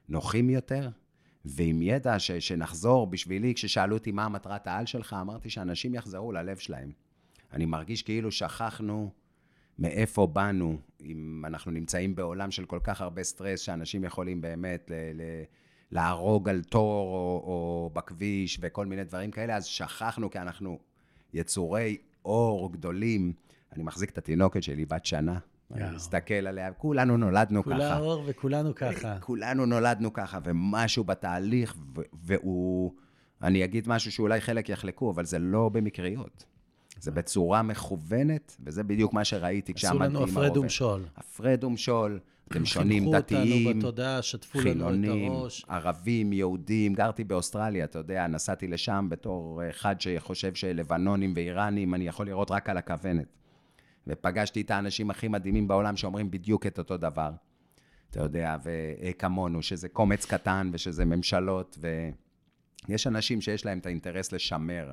נוחים יותר, ועם ידע ש, שנחזור בשבילי, כששאלו אותי מה המטרת העל שלך, אמרתי שאנשים יחזרו ללב שלהם. אני מרגיש כאילו שכחנו מאיפה באנו, אם אנחנו נמצאים בעולם של כל כך הרבה סטרס, שאנשים יכולים באמת ל, ל, להרוג על תור או, או בכביש וכל מיני דברים כאלה, אז שכחנו כי אנחנו יצורי אור גדולים. אני מחזיק את התינוקת שלי, בת שנה. אני יאו. מסתכל עליה, כולנו נולדנו כולה ככה. אור וכולנו ככה. כולנו נולדנו ככה, ומשהו בתהליך, והוא... אני אגיד משהו שאולי חלק יחלקו, אבל זה לא במקריות. זה בצורה מכוונת, וזה בדיוק מה שראיתי עשו כשעמדתי עם לנו הרובה. הפרד ומשול. הפרד ומשול, אתם שונים, חינכו אותנו דתיים, בתודעה, שטפו לנו את חילונים, הראש. ערבים, יהודים. גרתי באוסטרליה, אתה יודע, נסעתי לשם בתור אחד שחושב שלבנונים ואיראנים, אני יכול לראות רק על הכוונת. ופגשתי את האנשים הכי מדהימים בעולם שאומרים בדיוק את אותו דבר. אתה יודע, וכמונו, שזה קומץ קטן ושזה ממשלות, ויש אנשים שיש להם את האינטרס לשמר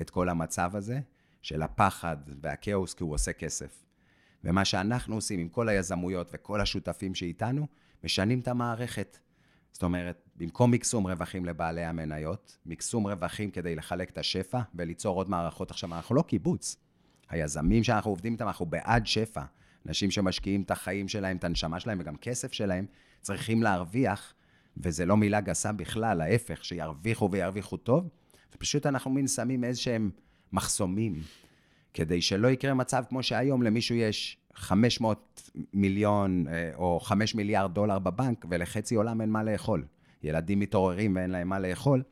את כל המצב הזה של הפחד והכאוס, כי הוא עושה כסף. ומה שאנחנו עושים עם כל היזמויות וכל השותפים שאיתנו, משנים את המערכת. זאת אומרת, במקום מקסום רווחים לבעלי המניות, מקסום רווחים כדי לחלק את השפע וליצור עוד מערכות. עכשיו, אנחנו לא קיבוץ. היזמים שאנחנו עובדים איתם, אנחנו בעד שפע. אנשים שמשקיעים את החיים שלהם, את הנשמה שלהם וגם כסף שלהם, צריכים להרוויח, וזה לא מילה גסה בכלל, ההפך, שירוויחו וירוויחו טוב, ופשוט אנחנו מין שמים איזשהם מחסומים, כדי שלא יקרה מצב כמו שהיום למישהו יש 500 מיליון אה, או 5 מיליארד דולר בבנק, ולחצי עולם אין מה לאכול. ילדים מתעוררים ואין להם מה לאכול,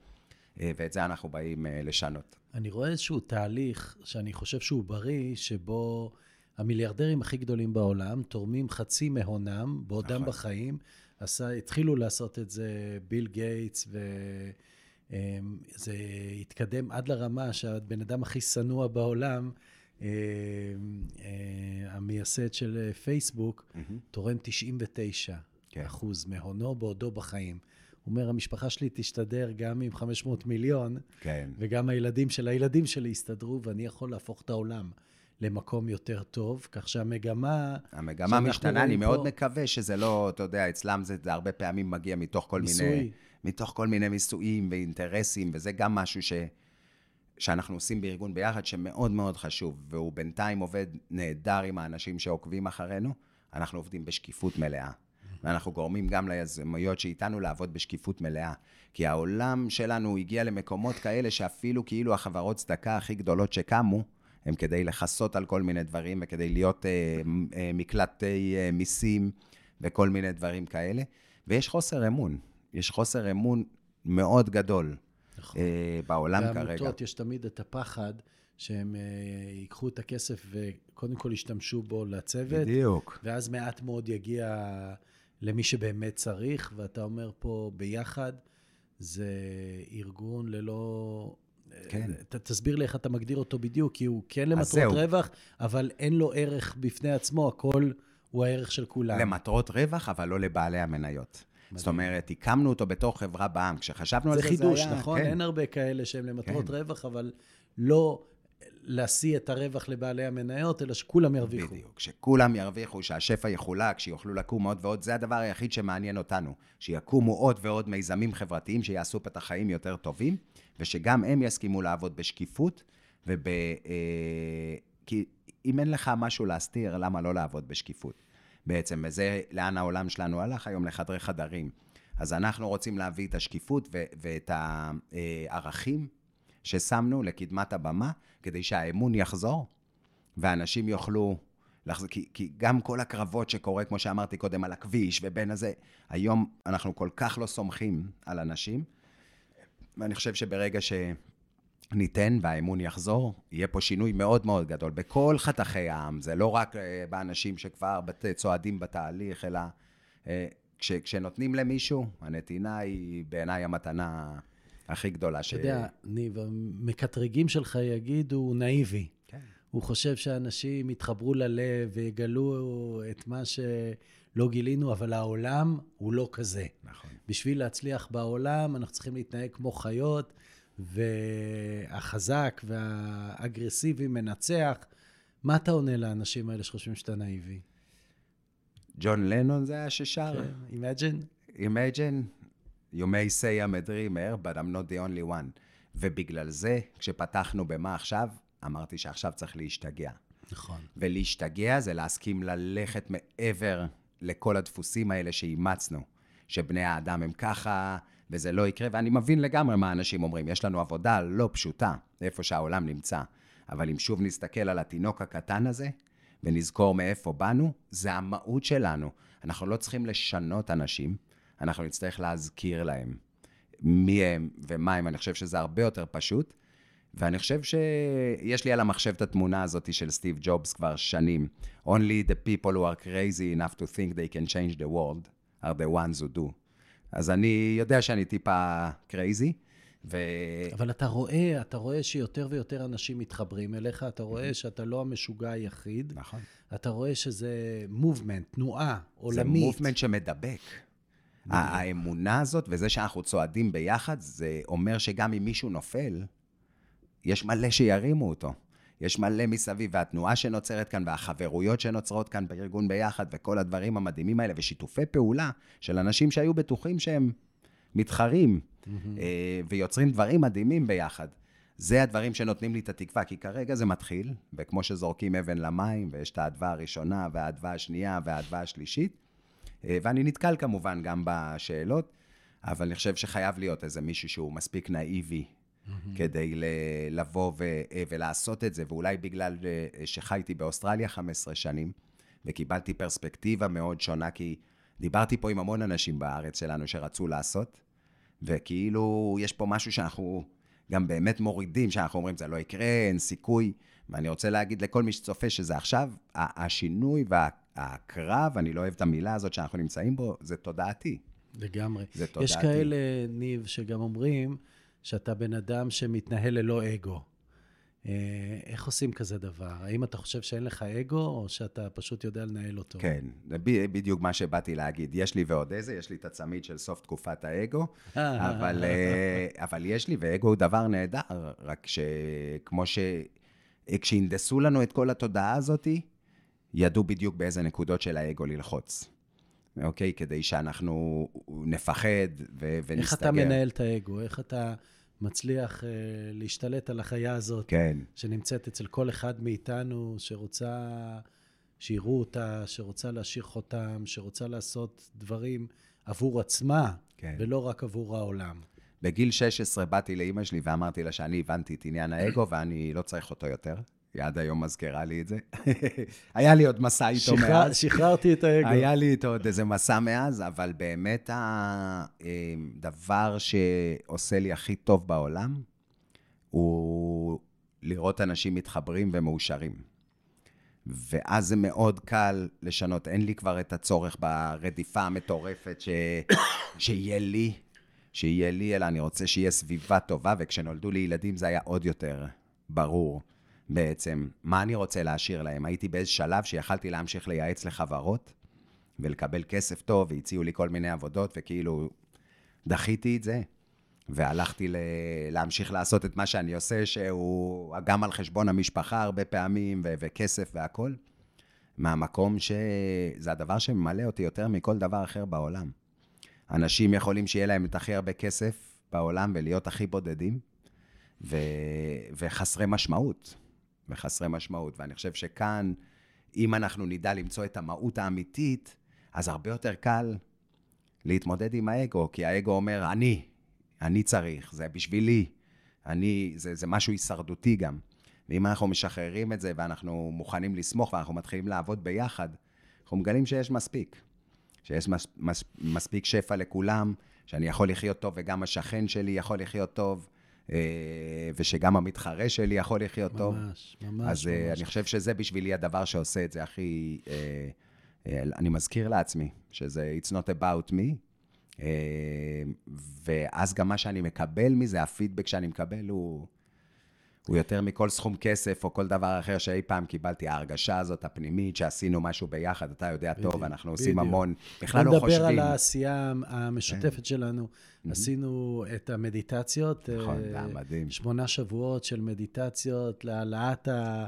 אה, ואת זה אנחנו באים אה, לשנות. אני רואה איזשהו תהליך שאני חושב שהוא בריא, שבו המיליארדרים הכי גדולים בעולם תורמים חצי מהונם בעודם נכון. בחיים. עשה, התחילו לעשות את זה ביל גייטס, וזה התקדם עד לרמה שהבן אדם הכי שנוא בעולם, אה, אה, המייסד של אה, פייסבוק, תורם 99 כן. אחוז מהונו בעודו בחיים. הוא אומר, המשפחה שלי תשתדר גם עם 500 מיליון, כן. וגם הילדים של הילדים שלי יסתדרו, ואני יכול להפוך את העולם למקום יותר טוב, כך שהמגמה... המגמה משתנה, אני רואים מאוד פה- מקווה שזה לא, אתה יודע, אצלם זה, זה הרבה פעמים מגיע מתוך כל מיסוי. מיני... מתוך כל מיני מיסויים ואינטרסים, וזה גם משהו ש, שאנחנו עושים בארגון ביחד, שמאוד מאוד חשוב, והוא בינתיים עובד נהדר עם האנשים שעוקבים אחרינו, אנחנו עובדים בשקיפות מלאה. ואנחנו גורמים גם ליזמויות שאיתנו לעבוד בשקיפות מלאה. כי העולם שלנו הגיע למקומות כאלה שאפילו כאילו החברות צדקה הכי גדולות שקמו, הם כדי לכסות על כל מיני דברים וכדי להיות אה, אה, מקלטי אה, מיסים וכל מיני דברים כאלה. ויש חוסר אמון. יש חוסר אמון מאוד גדול נכון. אה, בעולם כרגע. בעמותות יש תמיד את הפחד שהם אה, ייקחו את הכסף וקודם כל ישתמשו בו לצוות, בדיוק. ואז מעט מאוד יגיע למי שבאמת צריך, ואתה אומר פה ביחד, זה ארגון ללא... כן. ת, תסביר לי איך אתה מגדיר אותו בדיוק, כי הוא כן למטרות. רווח, אבל אין לו ערך בפני עצמו, הכל הוא הערך של כולם. למטרות רווח, אבל לא לבעלי המניות. זאת אומרת, הקמנו אותו בתור חברה בע"מ. כשחשבנו על זה זה, זה חידוש, היה... נכון? כן. אין הרבה כאלה שהם למטרות כן. רווח, אבל לא להשיא את הרווח לבעלי המניות, אלא שכולם ירוויחו. בדיוק, שכולם ירוויחו, שהשפע יחולק, שיוכלו לקום עוד ועוד, זה הדבר היחיד שמעניין אותנו. שיקומו עוד ועוד מיזמים חברתיים שיעשו את החיים יותר טובים, ושגם הם יסכימו לעבוד בשקיפות, וב... אה, כי אם אין לך משהו להסתיר, למה לא לעבוד בשקיפות? בעצם, וזה לאן העולם שלנו הלך היום, לחדרי חדרים. אז אנחנו רוצים להביא את השקיפות ו- ואת הערכים ששמנו לקדמת הבמה, כדי שהאמון יחזור, ואנשים יוכלו לחזור, כי, כי גם כל הקרבות שקורה, כמו שאמרתי קודם, על הכביש ובין הזה, היום אנחנו כל כך לא סומכים על אנשים, ואני חושב שברגע שניתן והאמון יחזור, יהיה פה שינוי מאוד מאוד גדול בכל חתכי העם, זה לא רק אה, באנשים שכבר בת, צועדים בתהליך, אלא אה, כש, כשנותנים למישהו, הנתינה היא בעיניי המתנה הכי גדולה ש... אתה יודע, ניב, המקטרגים שלך יגידו, הוא נאיבי. כן. הוא חושב שאנשים יתחברו ללב ויגלו את מה שלא גילינו, אבל העולם הוא לא כזה. נכון. בשביל להצליח בעולם, אנחנו צריכים להתנהג כמו חיות, והחזק והאגרסיבי מנצח. מה אתה עונה לאנשים האלה שחושבים שאתה נאיבי? ג'ון לנון זה היה ששר? Imagine? Imagine, you may say I'm a dreamer, but I'm not the only one. ובגלל זה, כשפתחנו במה עכשיו, אמרתי שעכשיו צריך להשתגע. נכון. ולהשתגע זה להסכים ללכת מעבר לכל הדפוסים האלה שאימצנו, שבני האדם הם ככה, וזה לא יקרה, ואני מבין לגמרי מה אנשים אומרים. יש לנו עבודה לא פשוטה, איפה שהעולם נמצא. אבל אם שוב נסתכל על התינוק הקטן הזה, ונזכור מאיפה באנו, זה המהות שלנו. אנחנו לא צריכים לשנות אנשים, אנחנו נצטרך להזכיר להם מי הם ומה הם. אני חושב שזה הרבה יותר פשוט. ואני חושב שיש לי על המחשב את התמונה הזאת של סטיב ג'ובס כבר שנים. Only the people who are crazy enough to think they can change the world are the ones who do. אז אני יודע שאני טיפה crazy, ו... אבל אתה רואה, אתה רואה שיותר ויותר אנשים מתחברים אליך, אתה רואה שאתה לא המשוגע היחיד, נכון. אתה רואה שזה מובמנט, תנועה זה עולמית. מובמנט שמדבק. האמונה הזאת וזה שאנחנו צועדים ביחד, זה אומר שגם אם מישהו נופל, יש מלא שירימו אותו. יש מלא מסביב, והתנועה שנוצרת כאן, והחברויות שנוצרות כאן בארגון ביחד, וכל הדברים המדהימים האלה, ושיתופי פעולה של אנשים שהיו בטוחים שהם מתחרים, אה, ויוצרים דברים מדהימים ביחד. זה הדברים שנותנים לי את התקווה, כי כרגע זה מתחיל, וכמו שזורקים אבן למים, ויש את האדווה הראשונה, והאדווה השנייה, והאדווה השלישית, אה, ואני נתקל כמובן גם בשאלות, אבל אני חושב שחייב להיות איזה מישהו שהוא מספיק נאיבי כדי ל- לבוא ו- אה, ולעשות את זה, ואולי בגלל אה, שחייתי באוסטרליה 15 שנים, וקיבלתי פרספקטיבה מאוד שונה, כי דיברתי פה עם המון אנשים בארץ שלנו שרצו לעשות, וכאילו יש פה משהו שאנחנו גם באמת מורידים, שאנחנו אומרים, זה לא יקרה, אין סיכוי, ואני רוצה להגיד לכל מי שצופה שזה עכשיו, השינוי והקרב, אני לא אוהב את המילה הזאת שאנחנו נמצאים בו, זה תודעתי. לגמרי. זה יש תודעתי. כאלה, ניב, שגם אומרים שאתה בן אדם שמתנהל ללא אגו. אה, איך עושים כזה דבר? האם אתה חושב שאין לך אגו, או שאתה פשוט יודע לנהל אותו? כן, זה בדיוק מה שבאתי להגיד. יש לי ועוד איזה, יש לי את הצמיד של סוף תקופת האגו, אה. אבל, אה, אבל יש לי, ואגו הוא דבר נהדר, רק שכמו ש... כשהנדסו לנו את כל התודעה הזאת, ידעו בדיוק באיזה נקודות של האגו ללחוץ. אוקיי? כדי שאנחנו נפחד ו- ונסתגר. איך אתה מנהל את האגו? איך אתה מצליח אה, להשתלט על החיה הזאת, כן. שנמצאת אצל כל אחד מאיתנו, שרוצה שיראו אותה, שרוצה להשאיר חותם, שרוצה לעשות דברים עבור עצמה, כן. ולא רק עבור העולם. בגיל 16 באתי לאימא שלי ואמרתי לה שאני הבנתי את עניין האגו ואני לא צריך אותו יותר. היא עד היום מזכירה לי את זה. היה לי עוד מסע איתו שחרר, מאז. שחררתי את האגו. היה לי איתו עוד איזה מסע מאז, אבל באמת הדבר שעושה לי הכי טוב בעולם, הוא לראות אנשים מתחברים ומאושרים. ואז זה מאוד קל לשנות. אין לי כבר את הצורך ברדיפה המטורפת ש... שיהיה לי, שיהיה לי, אלא אני רוצה שיהיה סביבה טובה, וכשנולדו לי ילדים זה היה עוד יותר ברור בעצם מה אני רוצה להשאיר להם. הייתי באיזה שלב שיכלתי להמשיך לייעץ לחברות ולקבל כסף טוב, והציעו לי כל מיני עבודות, וכאילו דחיתי את זה. והלכתי ל... להמשיך לעשות את מה שאני עושה, שהוא גם על חשבון המשפחה הרבה פעמים, ו... וכסף והכול, מהמקום שזה הדבר שממלא אותי יותר מכל דבר אחר בעולם. אנשים יכולים שיהיה להם את הכי הרבה כסף בעולם ולהיות הכי בודדים, ו... וחסרי משמעות. וחסרי משמעות. ואני חושב שכאן, אם אנחנו נדע למצוא את המהות האמיתית, אז הרבה יותר קל להתמודד עם האגו, כי האגו אומר, אני, אני צריך, זה בשבילי, אני, זה, זה משהו הישרדותי גם. ואם אנחנו משחררים את זה ואנחנו מוכנים לסמוך ואנחנו מתחילים לעבוד ביחד, אנחנו מגלים שיש מספיק. שיש מס, מס, מספיק שפע לכולם, שאני יכול לחיות טוב וגם השכן שלי יכול לחיות טוב, ושגם המתחרה שלי יכול לחיות ממש, טוב. ממש, ממש. אז אה, ממש. אני חושב שזה בשבילי הדבר שעושה את זה הכי... אה, אני מזכיר לעצמי שזה It's not about me, ואז גם מה שאני מקבל מזה, הפידבק שאני מקבל הוא... הוא יותר מכל סכום כסף או כל דבר אחר שאי פעם קיבלתי. ההרגשה הזאת הפנימית שעשינו משהו ביחד, אתה יודע טוב, בדיוק, אנחנו עושים בדיוק. המון, בכלל לא חושבים. נדבר על העשייה המשותפת שלנו. עשינו את המדיטציות. נכון, אה, זה היה מדהים. שמונה שבועות של מדיטציות להעלאת ה-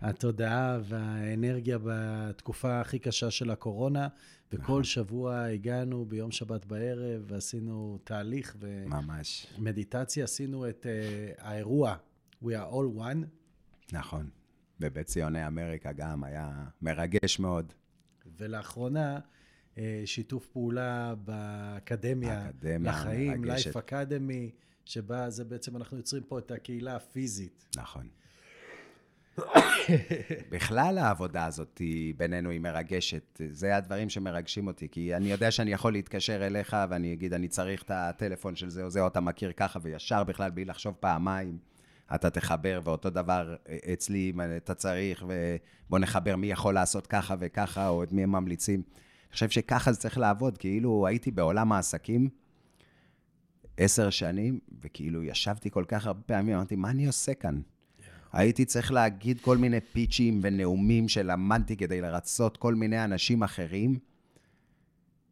התודעה והאנרגיה בתקופה הכי קשה של הקורונה, וכל נכון. שבוע הגענו ביום שבת בערב ועשינו תהליך ממש, ומדיטציה. עשינו את אה, האירוע We are all one, נכון. בבית ציוני אמריקה גם היה מרגש מאוד. ולאחרונה אה, שיתוף פעולה באקדמיה האקדמיה לחיים. Life Academy, שבה זה בעצם אנחנו יוצרים פה את הקהילה הפיזית. נכון. בכלל העבודה הזאת היא, בינינו היא מרגשת. זה הדברים שמרגשים אותי, כי אני יודע שאני יכול להתקשר אליך ואני אגיד, אני צריך את הטלפון של זה או זה, או אתה מכיר ככה, וישר בכלל, בלי לחשוב פעמיים, אתה תחבר, ואותו דבר אצלי, אם אתה צריך, ובוא נחבר מי יכול לעשות ככה וככה, או את מי הם ממליצים. אני חושב שככה זה צריך לעבוד, כאילו הייתי בעולם העסקים עשר שנים, וכאילו ישבתי כל כך הרבה פעמים, אמרתי, מה אני עושה כאן? הייתי צריך להגיד כל מיני פיצ'ים ונאומים שלמדתי כדי לרצות כל מיני אנשים אחרים,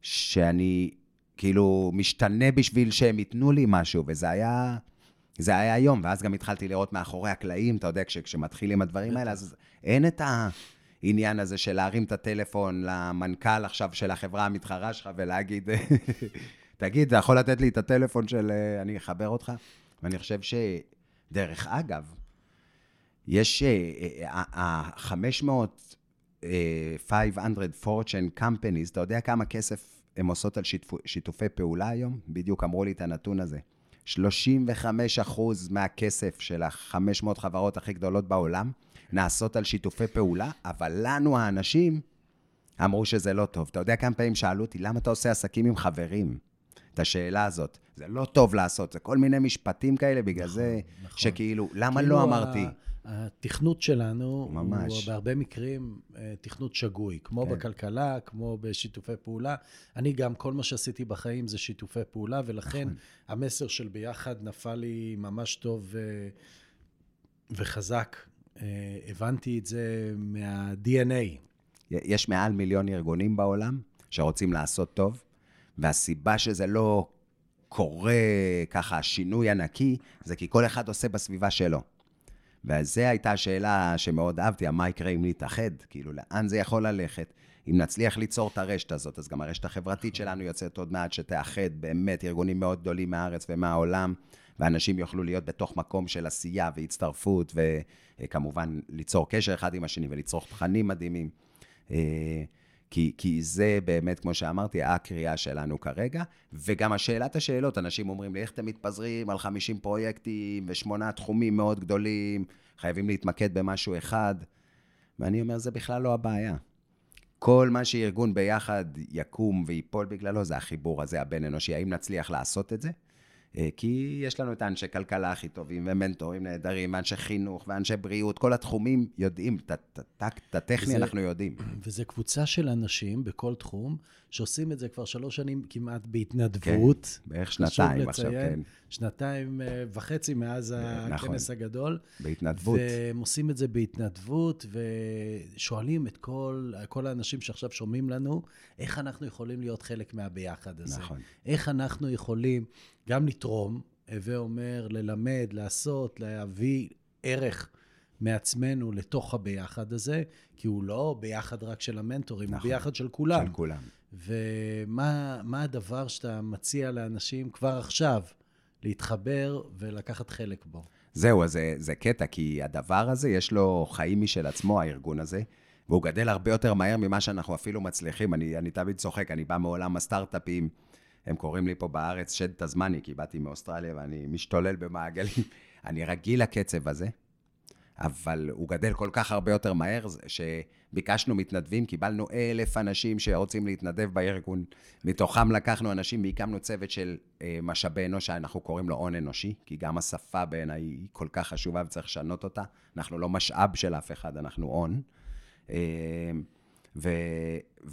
שאני כאילו משתנה בשביל שהם ייתנו לי משהו, וזה היה, זה היה היום, ואז גם התחלתי לראות מאחורי הקלעים, אתה יודע, כש, כשמתחילים הדברים האלה, אז אין את העניין הזה של להרים את הטלפון למנכ"ל עכשיו של החברה המתחרה שלך ולהגיד, תגיד, אתה יכול לתת לי את הטלפון של, אה, אני אחבר אותך? ואני חושב שדרך אגב, יש אה, ה-500, 500 fortune companies, אתה יודע כמה כסף הן עושות על שיתפו, שיתופי פעולה היום? בדיוק אמרו לי את הנתון הזה. 35 אחוז מהכסף של ה-500 חברות הכי גדולות בעולם נעשות על שיתופי פעולה, אבל לנו האנשים אמרו שזה לא טוב. אתה יודע כמה פעמים שאלו אותי, למה אתה עושה עסקים עם חברים? את השאלה הזאת. זה לא טוב לעשות, זה כל מיני משפטים כאלה, בגלל נכון, זה נכון. שכאילו, למה כאילו לא ה- אמרתי? התכנות שלנו ממש. הוא בהרבה מקרים אה, תכנות שגוי, כמו כן. בכלכלה, כמו בשיתופי פעולה. אני גם, כל מה שעשיתי בחיים זה שיתופי פעולה, ולכן נכון. המסר של ביחד נפל לי ממש טוב אה, וחזק. אה, הבנתי את זה מה-DNA. יש מעל מיליון ארגונים בעולם שרוצים לעשות טוב, והסיבה שזה לא קורה ככה, שינוי ענקי, זה כי כל אחד עושה בסביבה שלו. וזו הייתה השאלה שמאוד אהבתי, מה יקרה אם נתאחד? כאילו, לאן זה יכול ללכת? אם נצליח ליצור את הרשת הזאת, אז גם הרשת החברתית שלנו יוצאת עוד מעט שתאחד באמת ארגונים מאוד גדולים מהארץ ומהעולם, ואנשים יוכלו להיות בתוך מקום של עשייה והצטרפות, וכמובן ליצור קשר אחד עם השני ולצרוך תכנים מדהימים. כי, כי זה באמת, כמו שאמרתי, הקריאה שלנו כרגע, וגם השאלת השאלות, אנשים אומרים לי, איך אתם מתפזרים על 50 פרויקטים ושמונה תחומים מאוד גדולים, חייבים להתמקד במשהו אחד, ואני אומר, זה בכלל לא הבעיה. כל מה שארגון ביחד יקום ויפול בגללו, זה החיבור הזה הבין-אנושי. האם נצליח לעשות את זה? אה, כי יש לנו את האנשי כלכלה הכי טובים, ומנטורים נהדרים, ואנשי חינוך, ואנשי בריאות, כל התחומים יודעים, את הטכני אנחנו יודעים. וזו קבוצה של אנשים בכל תחום, שעושים את זה כבר שלוש שנים כמעט בהתנדבות. כן, בערך שנתיים עכשיו, כן. שנתיים אה, וחצי מאז נכון, הכנס הגדול. בהתנדבות. והם עושים את זה בהתנדבות, ושואלים את כל, כל האנשים שעכשיו שומעים לנו, איך אנחנו יכולים להיות חלק מהביחד הזה. נכון. איך אנחנו יכולים גם לתרום, הווה אומר ללמד, לעשות, להביא ערך. מעצמנו לתוך הביחד הזה, כי הוא לא ביחד רק של המנטורים, נכון, הוא ביחד של כולם. של כולם. ומה הדבר שאתה מציע לאנשים כבר עכשיו להתחבר ולקחת חלק בו? זהו, אז זה, זה קטע, כי הדבר הזה, יש לו חיים משל עצמו, הארגון הזה, והוא גדל הרבה יותר מהר ממה שאנחנו אפילו מצליחים. אני, אני תמיד צוחק, אני בא מעולם הסטארט-אפים, הם קוראים לי פה בארץ שד תזמני, כי באתי מאוסטרליה ואני משתולל במעגלים. אני רגיל לקצב הזה, אבל הוא גדל כל כך הרבה יותר מהר, שביקשנו מתנדבים, קיבלנו אלף אנשים שרוצים להתנדב בארגון. מתוכם לקחנו אנשים והקמנו צוות של אה, משאבי אנוש, שאנחנו קוראים לו הון אנושי, כי גם השפה בעיניי היא כל כך חשובה וצריך לשנות אותה. אנחנו לא משאב של אף אחד, אנחנו הון. אה,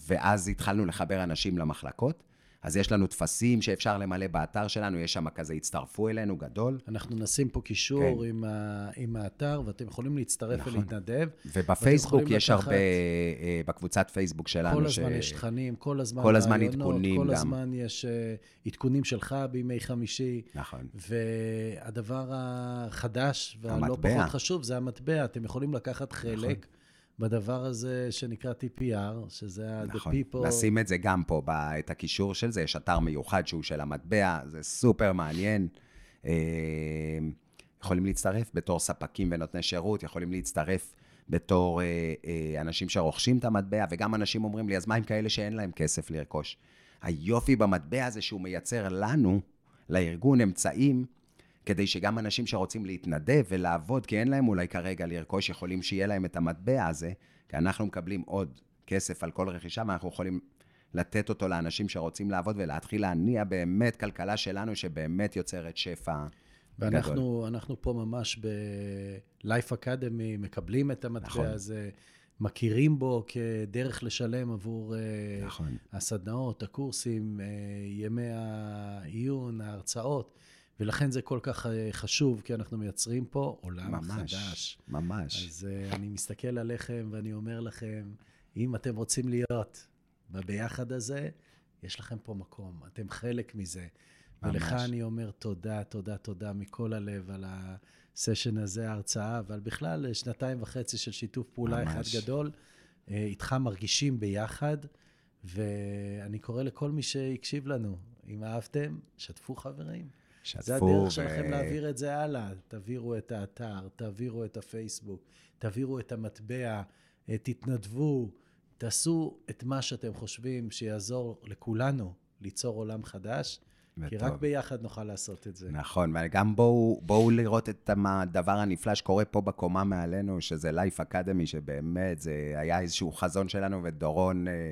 ואז התחלנו לחבר אנשים למחלקות. אז יש לנו טפסים שאפשר למלא באתר שלנו, יש שם כזה, הצטרפו אלינו, גדול. אנחנו נשים פה קישור כן. עם, ה, עם האתר, ואתם יכולים להצטרף נכון. ולהתנדב. ובפייסבוק יש לקחת... הרבה, אה, בקבוצת פייסבוק שלנו. כל הזמן ש... יש תכנים, כל הזמן כל הזמן עדכונים כל גם. הזמן יש אה, עדכונים שלך בימי חמישי. נכון. והדבר החדש, והלא פחות חשוב, זה המטבע. אתם יכולים לקחת חלק. נכון. בדבר הזה שנקרא TPR, שזה נכון. The People... נשים את זה גם פה, את הקישור של זה, יש אתר מיוחד שהוא של המטבע, זה סופר מעניין. אה, יכולים להצטרף בתור ספקים ונותני שירות, יכולים להצטרף בתור אה, אה, אנשים שרוכשים את המטבע, וגם אנשים אומרים לי, אז מה עם כאלה שאין להם כסף לרכוש? היופי במטבע הזה שהוא מייצר לנו, לארגון, אמצעים כדי שגם אנשים שרוצים להתנדב ולעבוד, כי אין להם אולי כרגע לרכוש, יכולים שיהיה להם את המטבע הזה, כי אנחנו מקבלים עוד כסף על כל רכישה, ואנחנו יכולים לתת אותו לאנשים שרוצים לעבוד ולהתחיל להניע באמת כלכלה שלנו, שבאמת יוצרת שפע ואנחנו פה ממש ב-Life Academy מקבלים את המטבע נכון. הזה. מכירים בו כדרך לשלם עבור אה, נכון. הסדנאות, הקורסים, אה, ימי העיון, ההרצאות. ולכן זה כל כך אה, חשוב, כי אנחנו מייצרים פה עולם ממש, חדש. ממש. אז uh, אני מסתכל עליכם ואני אומר לכם, אם אתם רוצים להיות בביחד הזה, יש לכם פה מקום, אתם חלק מזה. ממש. ולך אני אומר תודה, תודה, תודה מכל הלב על הסשן הזה, ההרצאה, ועל בכלל שנתיים וחצי של שיתוף פעולה ממש. אחד גדול. אה, איתך מרגישים ביחד, ואני קורא לכל מי שהקשיב לנו, אם אהבתם, שתפו חברים. שתפו. זה הדרך ו... שלכם להעביר את זה הלאה. תעבירו את האתר, תעבירו את הפייסבוק, תעבירו את המטבע, אה, תתנדבו, תעשו את מה שאתם חושבים שיעזור לכולנו ליצור עולם חדש. וטוב. כי רק ביחד נוכל לעשות את זה. נכון, וגם בואו, בואו לראות את הדבר הנפלא שקורה פה בקומה מעלינו, שזה Life Academy, שבאמת זה היה איזשהו חזון שלנו, ודורון אה,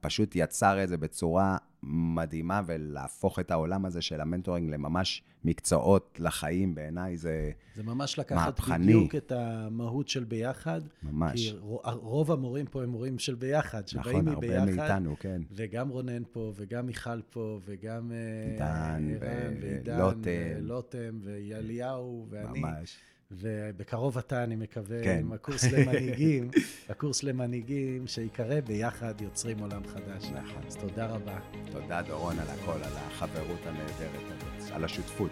פשוט יצר את זה בצורה מדהימה, ולהפוך את העולם הזה של המנטורינג לממש מקצועות לחיים, בעיניי זה זה ממש לקחת מהפכני. בדיוק את המהות של ביחד. ממש. כי רוב המורים פה הם מורים של ביחד, שבאים נכון, מביחד. נכון, הרבה מאיתנו, כן. וגם רונן פה, וגם מיכל פה, וגם אה, דן, ועידן, ולוטם, ואליהו, ואני. ממש. ובקרוב אתה, אני מקווה, כן. עם הקורס למנהיגים, הקורס למנהיגים, שיקרא ביחד יוצרים עולם חדש. נכון. אז תודה רבה. תודה, דורון, על הכל, על החברות הנהדרת הזאת, על השותפות.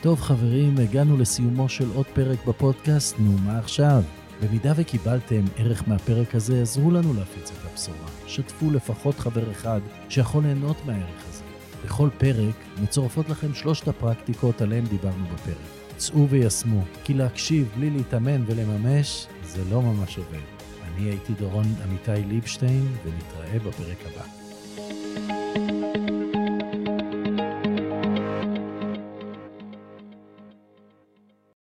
טוב, חברים, הגענו לסיומו של עוד פרק בפודקאסט, נו, מה עכשיו? במידה וקיבלתם ערך מהפרק הזה, עזרו לנו להפיץ את הבשורה. שתפו לפחות חבר אחד שיכול ליהנות מהערך הזה. בכל פרק מצורפות לכם שלושת הפרקטיקות עליהן דיברנו בפרק. צאו ויישמו, כי להקשיב בלי להתאמן ולממש, זה לא ממש עובד. אני הייתי דורון עמיתי ליבשטיין, ונתראה בפרק הבא.